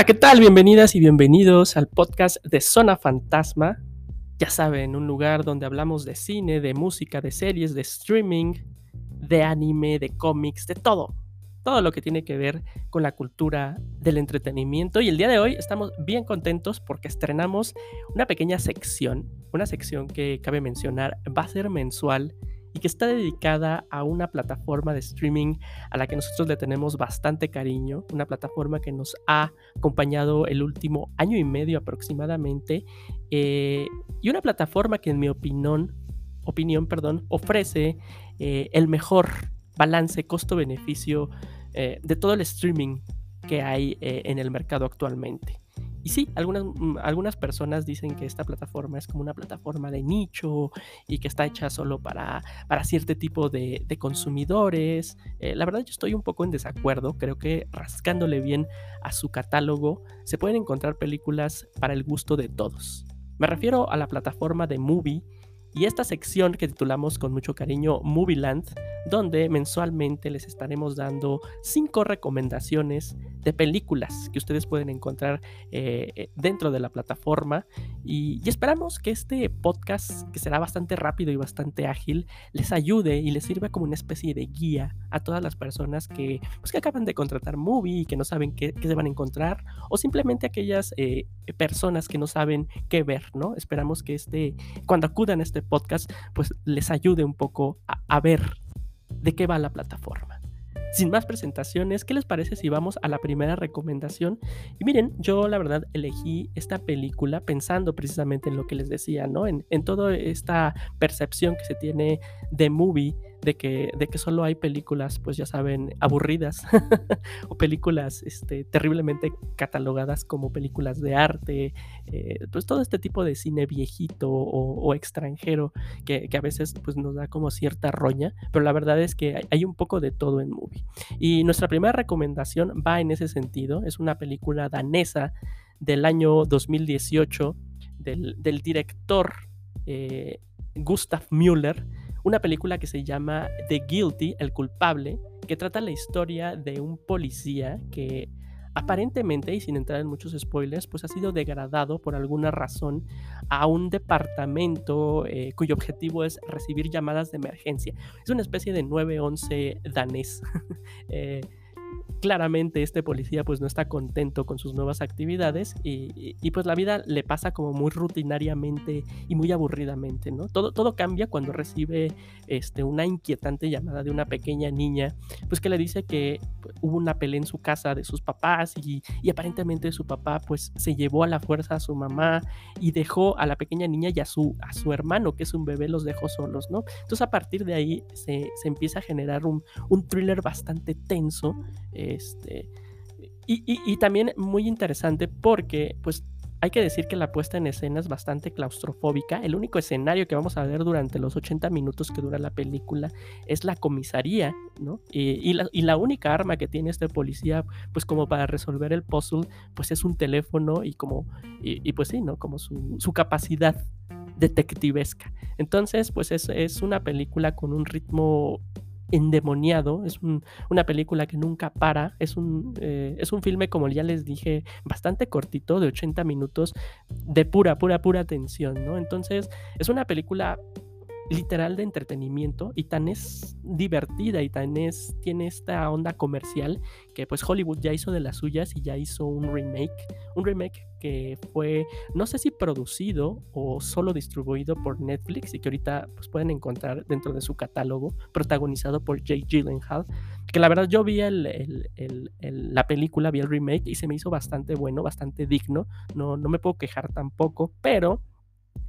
Hola, ¿qué tal? Bienvenidas y bienvenidos al podcast de Zona Fantasma. Ya saben, un lugar donde hablamos de cine, de música, de series, de streaming, de anime, de cómics, de todo. Todo lo que tiene que ver con la cultura del entretenimiento. Y el día de hoy estamos bien contentos porque estrenamos una pequeña sección, una sección que cabe mencionar va a ser mensual y que está dedicada a una plataforma de streaming a la que nosotros le tenemos bastante cariño, una plataforma que nos ha acompañado el último año y medio aproximadamente, eh, y una plataforma que en mi opinión, opinión perdón, ofrece eh, el mejor balance costo-beneficio eh, de todo el streaming que hay en el mercado actualmente. Y sí, algunas, mm, algunas personas dicen que esta plataforma es como una plataforma de nicho y que está hecha solo para, para cierto tipo de, consumidores. Eh, la verdad yo estoy un poco en desacuerdo. Creo que rascándole bien a su catálogo se pueden encontrar películas para el gusto de todos. Me refiero a la plataforma de Movie y esta sección que titulamos con mucho cariño Movieland, donde mensualmente les estaremos dando cinco recomendaciones de películas que ustedes pueden encontrar eh, eh, dentro de la plataforma. Y, esperamos que este podcast, que será bastante rápido y bastante ágil, les ayude y les sirva como una especie de guía a todas las personas que, pues, que acaban de contratar Movie y que no saben qué, se van a encontrar, o simplemente aquellas eh, personas que no saben qué ver, ¿no? Esperamos que este, cuando acudan a este podcast, pues les ayude un poco a, ver de qué va la plataforma. Sin más presentaciones, ¿qué les parece si vamos a la primera recomendación? Y miren, yo la verdad elegí esta película pensando precisamente en lo que les decía, ¿no? En, en toda esta percepción que se tiene de movie de que, de que solo hay películas, pues ya saben, aburridas o películas este, terriblemente catalogadas como películas de arte, eh, pues todo este tipo de cine viejito o, extranjero que, a veces pues nos da como cierta roña, pero la verdad es que hay, un poco de todo en movie. Y nuestra primera recomendación va en ese sentido, es una película danesa del año 2018 del, director eh, Gustav Müller, una película que se llama The Guilty, el culpable, que trata la historia de un policía que aparentemente, y sin entrar en muchos spoilers, pues ha sido degradado por alguna razón a un departamento eh, cuyo objetivo es recibir llamadas de emergencia. Es una especie de 911 danés. eh, claramente este policía pues no está contento con sus nuevas actividades y, pues la vida le pasa como muy rutinariamente y muy aburridamente, ¿no? Todo, todo cambia cuando recibe este, una inquietante llamada de una pequeña niña, pues que le dice que hubo una pelea en su casa de sus papás y, aparentemente su papá pues se llevó a la fuerza a su mamá y dejó a la pequeña niña y a su, a su hermano, que es un bebé, los dejó solos, ¿no? Entonces a partir de ahí se, empieza a generar un, un thriller bastante tenso este, y, también muy interesante porque, pues, hay que decir que la puesta en escena es bastante claustrofóbica. El único escenario que vamos a ver durante los 80 minutos que dura la película es la comisaría, ¿no? Y, la, única arma que tiene este policía, pues como para resolver el puzzle, pues es un teléfono y como, y, pues sí, ¿no? Como su, capacidad detectivesca. Entonces, pues es, es una película con un ritmo endemoniado, es una película que nunca para, es un, eh, es un filme, como ya les dije, bastante cortito, de 80 minutos, de pura, pura, pura tensión, ¿no? Entonces, es una película literal de entretenimiento y tan es divertida y tan es tiene esta onda comercial que pues Hollywood ya hizo de las suyas y ya hizo un remake, un remake que fue no sé si producido o solo distribuido por Netflix y que ahorita pues pueden encontrar dentro de su catálogo, protagonizado por Jake Gyllenhaal, que la verdad yo vi la película, vi el remake y se me hizo bastante bueno, bastante digno, no, no me puedo quejar tampoco, pero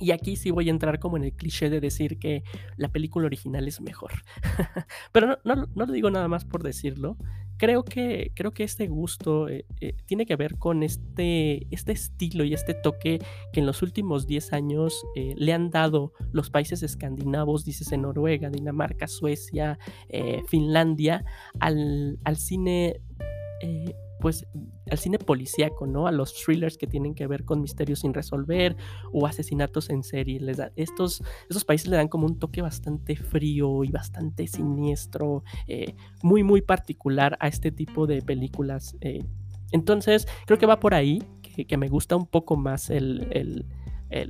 y aquí sí voy a entrar como en el cliché de decir que la película original es mejor. Pero no, lo digo nada más por decirlo. Creo que, creo que este gusto eh, eh, tiene que ver con este, este estilo y este toque que en los últimos 10 años eh, le han dado los países escandinavos, dices en Noruega, Dinamarca, Suecia, Finlandia, al, al cine pues al cine policíaco, ¿no? A los thrillers que tienen que ver con misterios sin resolver o asesinatos en serie. Les da, estos, estos países le dan como un toque bastante frío y bastante siniestro, eh, muy, muy particular a este tipo de películas. Eh, Entonces, creo que va por ahí, que, me gusta un poco más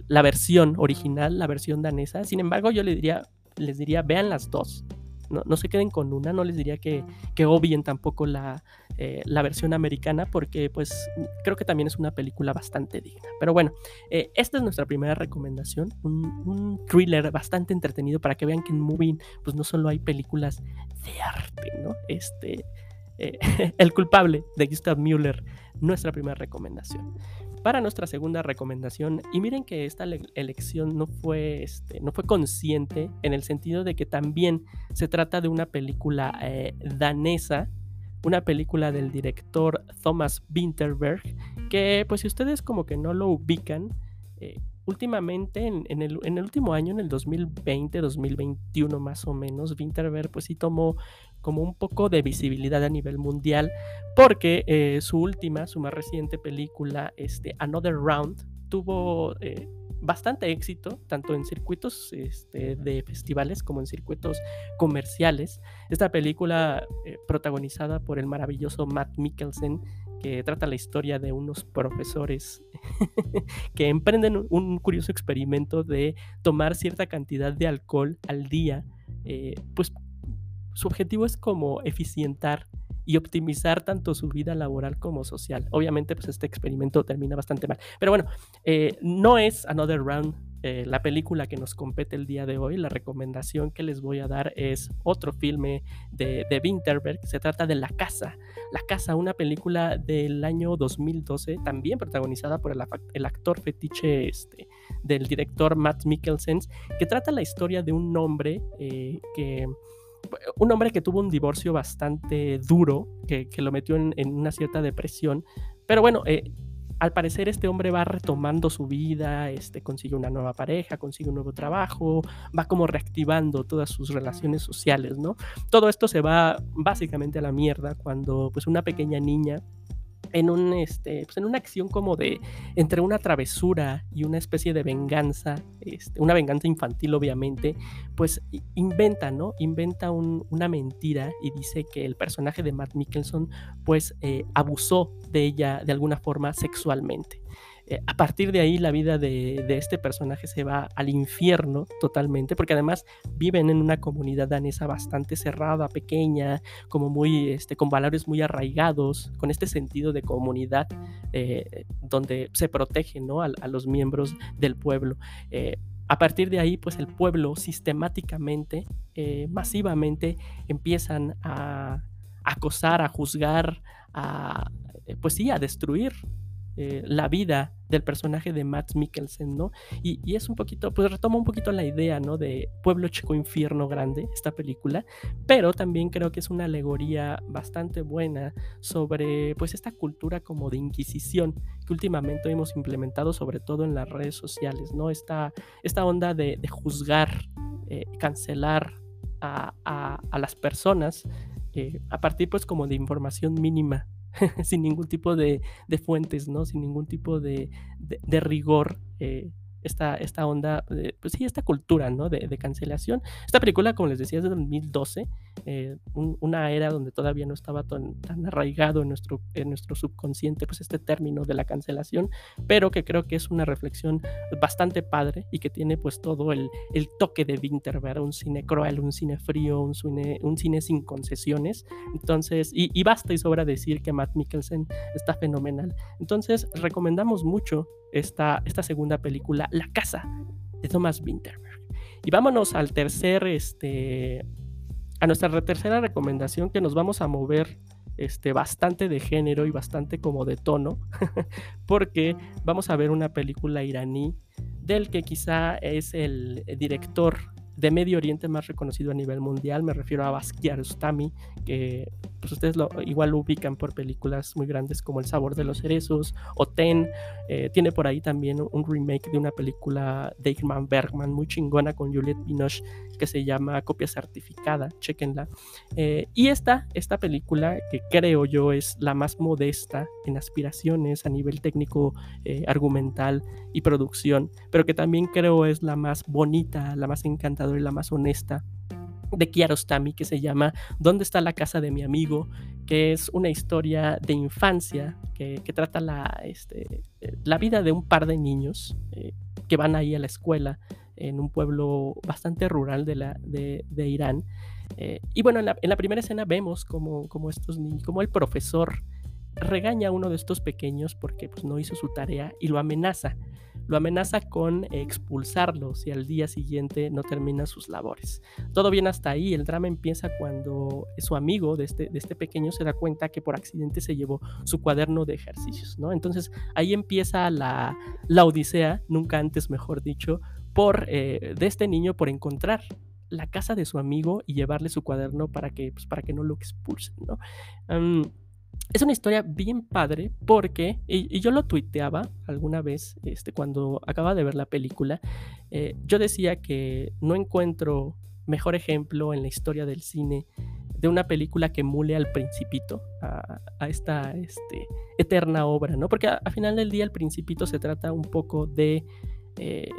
la versión original, la versión danesa. Sin embargo, yo les diría, les diría, vean las dos. No, se queden con una, no les diría que, que obvien tampoco la, eh, la versión americana porque pues creo que también es una película bastante digna. Pero bueno, eh, esta es nuestra primera recomendación, un, thriller bastante entretenido para que vean que en Moving pues no solo hay películas de arte, ¿no? Este, eh, El culpable de Gustav Müller, nuestra primera recomendación. Para nuestra segunda recomendación, y miren que esta elección no fue, este, no fue consciente en el sentido de que también se trata de una película danesa, una película del director Thomas Winterberg, que pues si ustedes como que no lo ubican, eh, últimamente, en, el, último año, en el 2020, 2021 más o menos, Winterberg pues sí tomó como un poco de visibilidad a nivel mundial porque eh, su última, su más reciente película, este, Another Round, tuvo eh, bastante éxito, tanto en circuitos este, de festivales como en circuitos comerciales. Esta película, eh, protagonizada por el maravilloso Matt Mikkelsen, que trata la historia de unos profesores que emprenden un curioso experimento de tomar cierta cantidad de alcohol al día, eh, pues su objetivo es como eficientar y optimizar tanto su vida laboral como social. Obviamente, pues este experimento termina bastante mal. Pero bueno, eh, no es Another Round eh, la película que nos compete el día de hoy. La recomendación que les voy a dar es otro filme de, de Winterberg. Se trata de La Casa. La Casa, una película del año 2012, también protagonizada por el, actor fetiche este, del director Matt Mikkelsen, que trata la historia de un hombre eh, que un hombre que tuvo un divorcio bastante duro, que, lo metió en, una cierta depresión. Pero bueno, eh, al parecer este hombre va retomando su vida, este, consigue una nueva pareja, consigue un nuevo trabajo, va como reactivando todas sus relaciones sociales, ¿no? Todo esto se va básicamente a la mierda cuando pues una pequeña niña en, un, este, pues en una acción como de entre una travesura y una especie de venganza, este, una venganza infantil obviamente, pues inventa, ¿no? Inventa una mentira y dice que el personaje de Matt Mikkelson pues eh, abusó de ella de alguna forma sexualmente. Eh, a partir de ahí la vida de, este personaje se va al infierno totalmente, porque además viven en una comunidad danesa bastante cerrada, pequeña, como muy, este, con valores muy arraigados, con este sentido de comunidad eh, donde se protege ¿no? a, los miembros del pueblo. Eh, a partir de ahí, pues el pueblo sistemáticamente, masivamente, empiezan a acosar, a juzgar, a, pues sí, a destruir eh, la vida del personaje de Matt Mikkelsen, ¿no? Y, es un poquito, pues retoma un poquito la idea, ¿no? De Pueblo Chico Infierno Grande, esta película, pero también creo que es una alegoría bastante buena sobre, pues, esta cultura como de inquisición que últimamente hemos implementado, sobre todo en las redes sociales, ¿no? Esta, esta onda de, juzgar, eh, cancelar a, las personas eh, a partir, pues, como de información mínima sin ningún tipo de, fuentes, ¿no? Sin ningún tipo de, rigor. Eh, esta, esta onda, pues sí, esta cultura, ¿no? De, cancelación. Esta película, como les decía, es de 2012, eh, una era donde todavía no estaba tan, arraigado en nuestro, en nuestro subconsciente, pues este término de la cancelación, pero que creo que es una reflexión bastante padre y que tiene pues todo el, el toque de Winterberg, un cine cruel, un cine frío, un cine, un cine sin concesiones. Entonces, y, y basta y sobra decir que Matt Mikkelsen está fenomenal. Entonces, recomendamos mucho esta, esta segunda película, La Casa, de Thomas Winterberg. Y vámonos al tercer, este, a nuestra tercera recomendación que nos vamos a mover este, bastante de género y bastante como de tono, porque vamos a ver una película iraní del que quizá es el director de Medio Oriente más reconocido a nivel mundial. Me refiero a Basquiat Ustami, que pues ustedes lo, igual lo ubican por películas muy grandes como El sabor de los cerezos o Ten. Eh, tiene por ahí también un remake de una película de Igman Bergman muy chingona con Juliette Binoche que se llama Copia Certificada, chequenla. Eh, y esta, esta película, que creo yo es la más modesta en aspiraciones a nivel técnico, eh, argumental y producción, pero que también creo es la más bonita, la más encantadora y la más honesta de Kiarostami que se llama ¿Dónde está la casa de mi amigo? que es una historia de infancia que, trata la, este, la vida de un par de niños eh, que van ahí a la escuela en un pueblo bastante rural de, la, de, Irán. Eh, y bueno, en la, primera escena vemos como, como estos niños, como el profesor regaña a uno de estos pequeños porque pues, no hizo su tarea y lo amenaza lo amenaza con expulsarlo si al día siguiente no termina sus labores. Todo bien hasta ahí, el drama empieza cuando su amigo de este, de este pequeño se da cuenta que por accidente se llevó su cuaderno de ejercicios, ¿no? Entonces ahí empieza la, la odisea, nunca antes mejor dicho, por, eh, de este niño por encontrar la casa de su amigo y llevarle su cuaderno para que, pues, para que no lo expulsen, ¿no? Es una historia bien padre porque, y, yo lo tuiteaba alguna vez este, cuando acaba de ver la película, eh, yo decía que no encuentro mejor ejemplo en la historia del cine de una película que emule al principito, a, esta este, eterna obra, ¿no? Porque a, final del día el principito se trata un poco de, eh,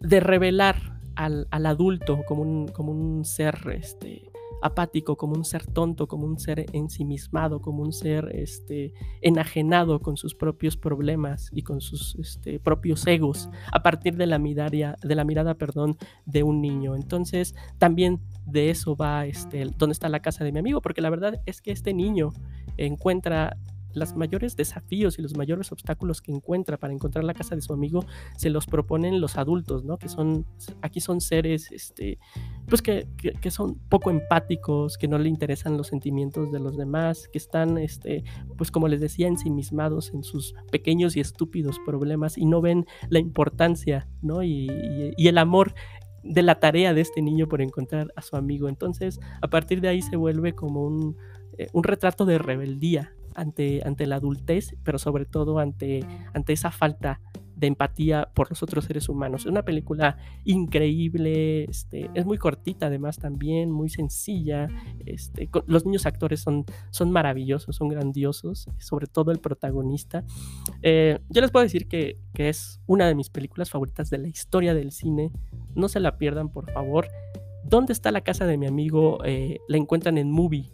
de revelar al, adulto como un, como un ser este, apático, como un ser tonto, como un ser ensimismado, como un ser este, enajenado con sus propios problemas y con sus este, propios egos a partir de la mirada, de la mirada perdón, de un niño. Entonces, también de eso va este, dónde está la casa de mi amigo, porque la verdad es que este niño encuentra los mayores desafíos y los mayores obstáculos que encuentra para encontrar la casa de su amigo se los proponen los adultos, ¿no? Que son, aquí son seres, este, pues que, que, son poco empáticos, que no le interesan los sentimientos de los demás, que están, este, pues como les decía, ensimismados en sus pequeños y estúpidos problemas y no ven la importancia, ¿no? Y, y el amor de la tarea de este niño por encontrar a su amigo. Entonces, a partir de ahí se vuelve como un, eh, un retrato de rebeldía ante, ante la adultez, pero sobre todo ante, ante esa falta de empatía por los otros seres humanos. Es una película increíble, este, es muy cortita además también, muy sencilla. Este, los niños actores son, son maravillosos, son grandiosos, sobre todo el protagonista. Eh, yo les puedo decir que, que, es una de mis películas favoritas de la historia del cine. No se la pierdan, por favor. ¿Dónde está la casa de mi amigo? Eh, la encuentran en Movie,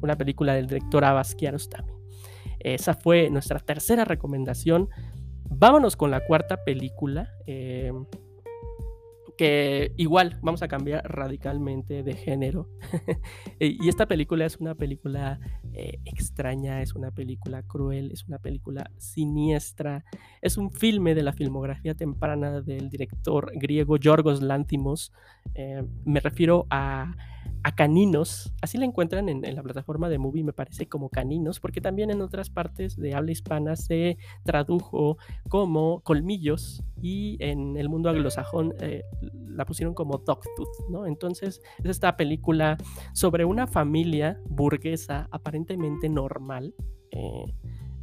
una película del director Abbas Kiarostami. Esa fue nuestra tercera recomendación. Vámonos con la cuarta película. Eh, que igual vamos a cambiar radicalmente de género. y esta película es una película eh, extraña, es una película cruel, es una película siniestra. Es un filme de la filmografía temprana del director griego Yorgos Lantimos. Eh, me refiero a a Caninos, así la encuentran en, la plataforma de Movie, me parece como Caninos, porque también en otras partes de habla hispana se tradujo como Colmillos y en el mundo anglosajón eh, la pusieron como Dogtooth, ¿no? Entonces es esta película sobre una familia burguesa aparentemente normal. Eh,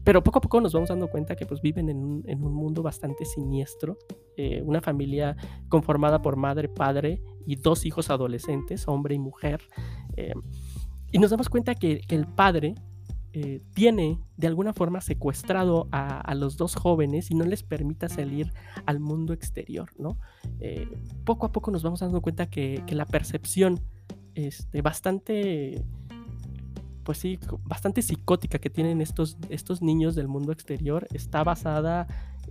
pero poco a poco nos vamos dando cuenta que pues viven en un, mundo bastante siniestro. Eh, una familia conformada por madre, padre y dos hijos adolescentes, hombre y mujer. Eh, y nos damos cuenta que, el padre eh, tiene de alguna forma secuestrado a, los dos jóvenes y no les permita salir al mundo exterior, ¿no? poco a poco nos vamos dando cuenta que, que la percepción este, bastante pues sí, bastante psicótica que tienen estos, estos niños del mundo exterior está basada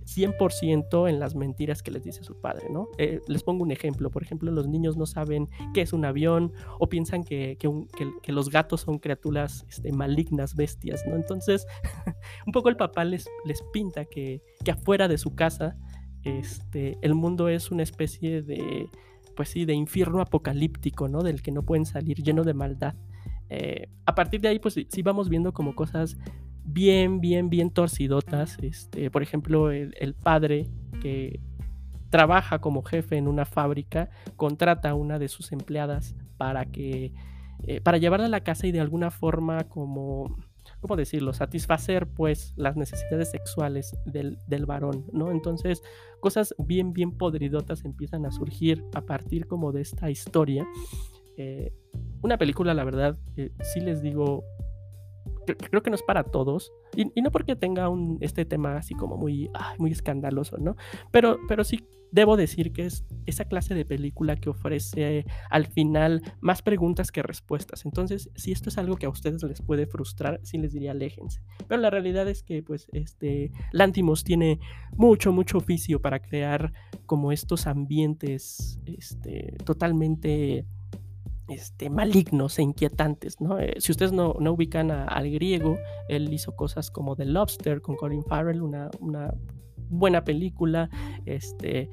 100% en las mentiras que les dice su padre, ¿no? Eh, les pongo un ejemplo, por ejemplo, los niños no saben qué es un avión o piensan que, que, los gatos son criaturas este, malignas, bestias, ¿no? Entonces, un poco el papá les, les pinta que, que afuera de su casa este, el mundo es una especie de, pues sí, de infierno apocalíptico, ¿no? Del que no pueden salir, lleno de maldad. Eh, a partir de ahí, pues sí vamos viendo como cosas bien, bien, bien torcidotas. Este, por ejemplo, el, padre que trabaja como jefe en una fábrica contrata a una de sus empleadas para que eh, para llevarla a la casa y de alguna forma como ¿cómo decirlo? satisfacer pues las necesidades sexuales del, varón, ¿no? Entonces cosas bien bien podridotas empiezan a surgir a partir como de esta historia eh, una película, la verdad, sí les digo, creo que no es para todos. Y, no porque tenga un, este tema así como muy, muy escandaloso, ¿no? Pero, pero sí debo decir que es esa clase de película que ofrece al final más preguntas que respuestas. Entonces, si esto es algo que a ustedes les puede frustrar, sí les diría aléjense. Pero la realidad es que, pues, este, Lantimos tiene mucho, mucho oficio para crear como estos ambientes, este, totalmente este, malignos e inquietantes. ¿no? Eh, si ustedes no, no ubican al griego, él hizo cosas como The Lobster con Colin Farrell, una, una buena película. Este,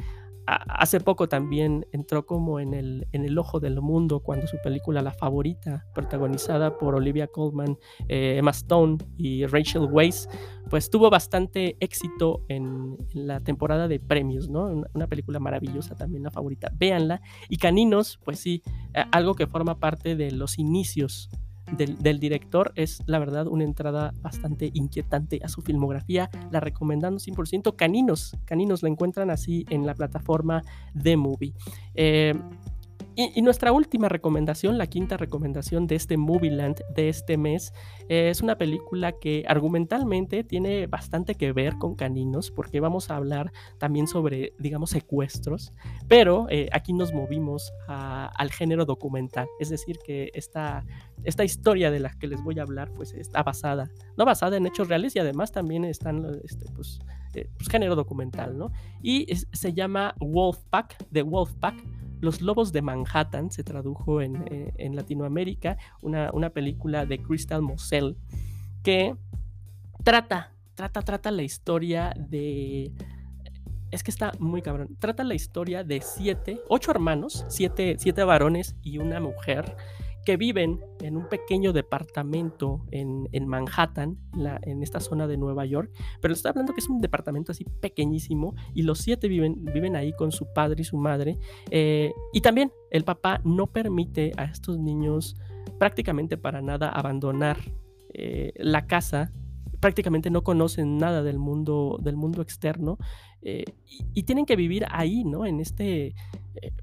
hace poco también entró como en el, en el ojo del mundo cuando su película La Favorita, protagonizada por Olivia Colman, eh, Emma Stone y Rachel Weisz, pues tuvo bastante éxito en, la temporada de premios, ¿no? Una, película maravillosa también, La Favorita. Véanla. Y Caninos, pues sí, algo que forma parte de los inicios del, director es la verdad una entrada bastante inquietante a su filmografía, la recomendando 100%. Caninos, Caninos la encuentran así en la plataforma de Movie. Eh, y, nuestra última recomendación, la quinta recomendación de este Movieland de este mes, es una película que argumentalmente tiene bastante que ver con caninos, porque vamos a hablar también sobre, digamos, secuestros, pero eh, aquí nos movimos al género documental, es decir, que esta, esta historia de la que les voy a hablar, pues está basada, no basada en hechos reales y además también están, este, pues, eh, pues género documental, ¿no? Y se llama Wolfpack, The Wolfpack los Lobos de Manhattan se tradujo en, eh, Latinoamérica, una, película de Crystal Moselle que trata, trata, trata la historia de... Es que está muy cabrón. Trata la historia de siete, ocho hermanos, siete, siete varones y una mujer que viven en un pequeño departamento en, Manhattan, en esta zona de Nueva York, pero estoy hablando que es un departamento así pequeñísimo y los siete viven, viven ahí con su padre y su madre. Eh, y también el papá no permite a estos niños prácticamente para nada abandonar eh, la casa prácticamente no conocen nada del mundo, del mundo externo eh, y, tienen que vivir ahí, ¿no? En este,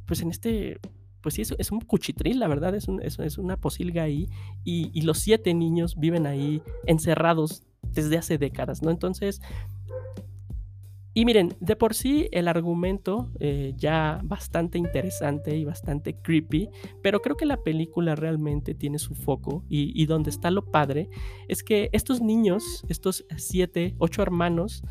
pues en este pues sí, es, un cuchitril, la verdad, es, es, una posilga ahí, y, los siete niños viven ahí encerrados desde hace décadas, ¿no? Entonces, y miren, de por sí el argumento eh, ya bastante interesante y bastante creepy, pero creo que la película realmente tiene su foco y, y donde está lo padre es que estos niños, estos siete, ocho hermanos,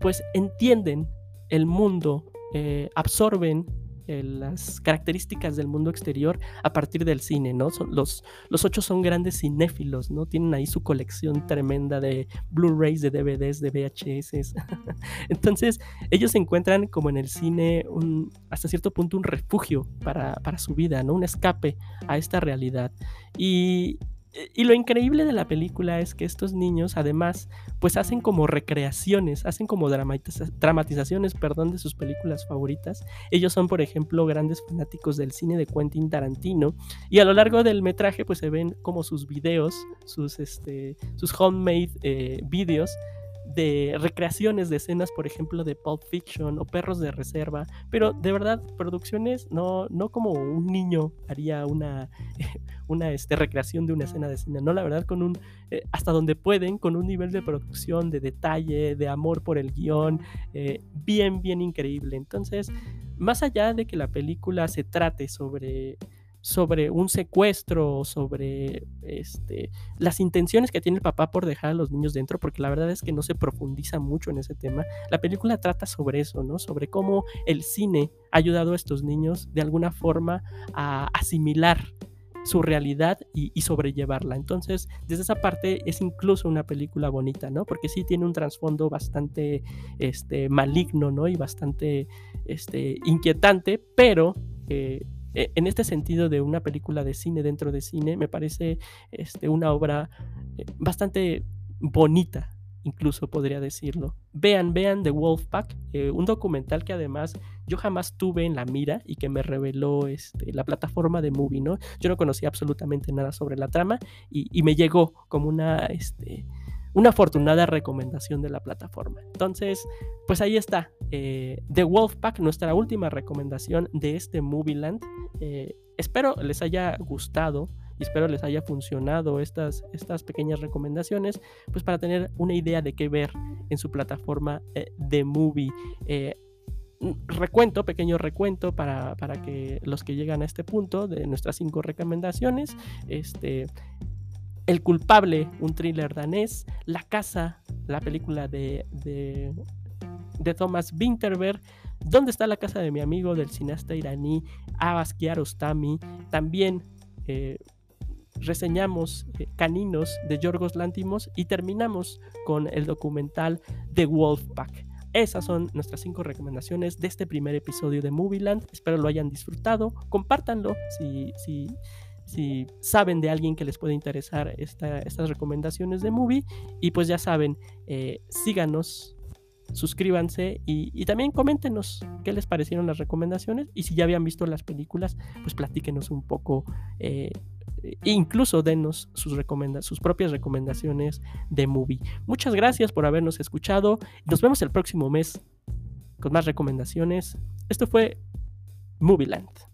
pues entienden el mundo, eh, absorben las características del mundo exterior a partir del cine, ¿no? los, los ocho son grandes cinéfilos, ¿no? Tienen ahí su colección tremenda de Blu-rays, de DVDs, de VHS. Entonces, ellos encuentran como en el cine un, hasta cierto punto un refugio para, para su vida, ¿no? Un escape a esta realidad. Y, eh, y lo increíble de la película es que estos niños además pues hacen como recreaciones, hacen como dramatizaciones, perdón, de sus películas favoritas. Ellos son, por ejemplo, grandes fanáticos del cine de Quentin Tarantino y a lo largo del metraje pues se ven como sus videos, sus, este, sus homemade eh, videos de recreaciones de escenas, por ejemplo, de Pulp Fiction o Perros de Reserva, pero de verdad, producciones no, no como un niño haría una, una este, recreación de una escena de cine, no, la verdad, con un, eh, hasta donde pueden, con un nivel de producción, de detalle, de amor por el guion, eh, bien, bien increíble. Entonces, más allá de que la película se trate sobre sobre un secuestro, sobre este, las intenciones que tiene el papá por dejar a los niños dentro, porque la verdad es que no se profundiza mucho en ese tema. La película trata sobre eso, ¿no? Sobre cómo el cine ha ayudado a estos niños de alguna forma a asimilar su realidad y, sobrellevarla. Entonces, desde esa parte es incluso una película bonita, ¿no? Porque sí tiene un trasfondo bastante este, maligno, ¿no? Y bastante este, inquietante, pero eh, en este sentido de una película de cine dentro de cine, me parece este, una obra eh, bastante bonita, incluso podría decirlo. Vean, vean The Wolfpack, eh, un documental que además yo jamás tuve en la mira y que me reveló este, la plataforma de Movie, ¿no? Yo no conocía absolutamente nada sobre la trama y, y me llegó como una, este, una afortunada recomendación de la plataforma. Entonces, pues ahí está. Eh, The Wolfpack, nuestra última recomendación de este Movieland. Eh, espero les haya gustado y espero les haya funcionado estas, estas pequeñas recomendaciones, pues para tener una idea de qué ver en su plataforma eh, de movie. Eh, recuento, pequeño recuento para, para, que los que llegan a este punto de nuestras cinco recomendaciones, este, El culpable, un thriller danés, La casa, la película de, de, Thomas Winterberg, ¿Dónde está la casa de mi amigo del cineasta iraní Abbas Kiarostami? También eh, reseñamos eh, Caninos de Yorgos Lántimos y terminamos con el documental The Wolfpack. Esas son nuestras cinco recomendaciones de este primer episodio de Movieland. Espero lo hayan disfrutado. Compártanlo si, si saben de alguien que les puede interesar estas recomendaciones de movie. Y pues ya saben, eh, síganos suscríbanse y, también coméntenos qué les parecieron las recomendaciones y si ya habían visto las películas, pues platíquenos un poco, eh, incluso denos sus, sus propias recomendaciones de movie. Muchas gracias por habernos escuchado. Nos vemos el próximo mes con más recomendaciones. Esto fue Movieland.